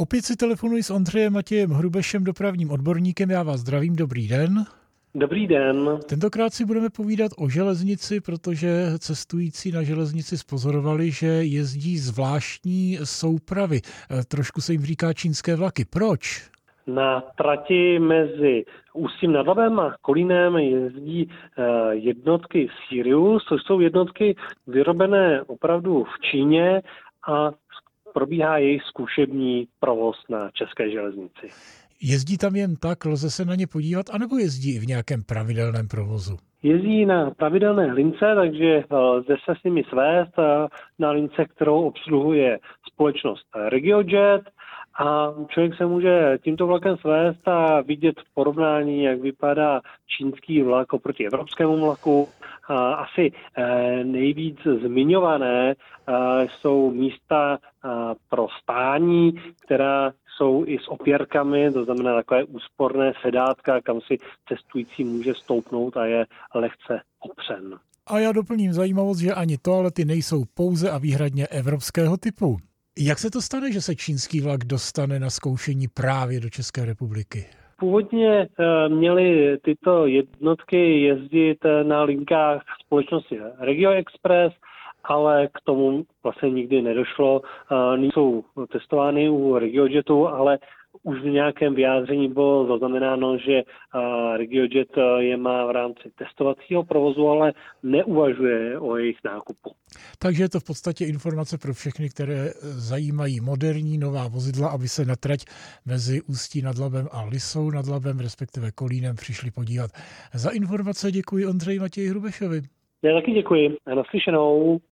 Opět si telefonuji s Ondřejem Matějem Hrubešem, dopravním odborníkem. Já vás zdravím, dobrý den. Dobrý den. Tentokrát si budeme povídat o železnici, protože cestující na železnici spozorovali, že jezdí zvláštní soupravy. Trošku se jim říká čínské vlaky. Proč? Na trati mezi Ústím nad Labem a Kolínem jezdí eh, jednotky Sirius, což jsou jednotky vyrobené opravdu v Číně a probíhá jejich zkušební provoz na české železnici. Jezdí tam jen tak, lze se na ně podívat, anebo jezdí i v nějakém pravidelném provozu? Jezdí na pravidelné lince, takže eh, lze se s nimi svést eh, na lince, kterou obsluhuje společnost RegioJet a člověk se může tímto vlakem svést a vidět porovnání, jak vypadá čínský vlak oproti evropskému vlaku. Asi eh, nejvíc zmiňované jsou místa pro stání, která jsou i s opěrkami, to znamená takové úsporné sedátka, kam si cestující může stoupnout a je lehce opřen. A já doplním zajímavost, že ani toalety nejsou pouze a výhradně evropského typu. Jak se to stane, že se čínský vlak dostane na zkoušení právě do České republiky? Původně eh, měly tyto jednotky jezdit eh, na linkách společnosti Regio Express, ale k tomu vlastně nikdy nedošlo. Nejsou testovány u RegioJetu, ale už v nějakém vyjádření bylo zaznamenáno, že RegioJet je má v rámci testovacího provozu, ale neuvažuje o jejich nákupu. Takže je to v podstatě informace pro všechny, které zajímají moderní nová vozidla, aby se na trať mezi Ústí nad Labem a Lisou nad Labem, respektive Kolínem, přišli podívat. Za informace děkuji Ondřeji Matěji Hrubešovi. Já taky děkuji a naslyšenou.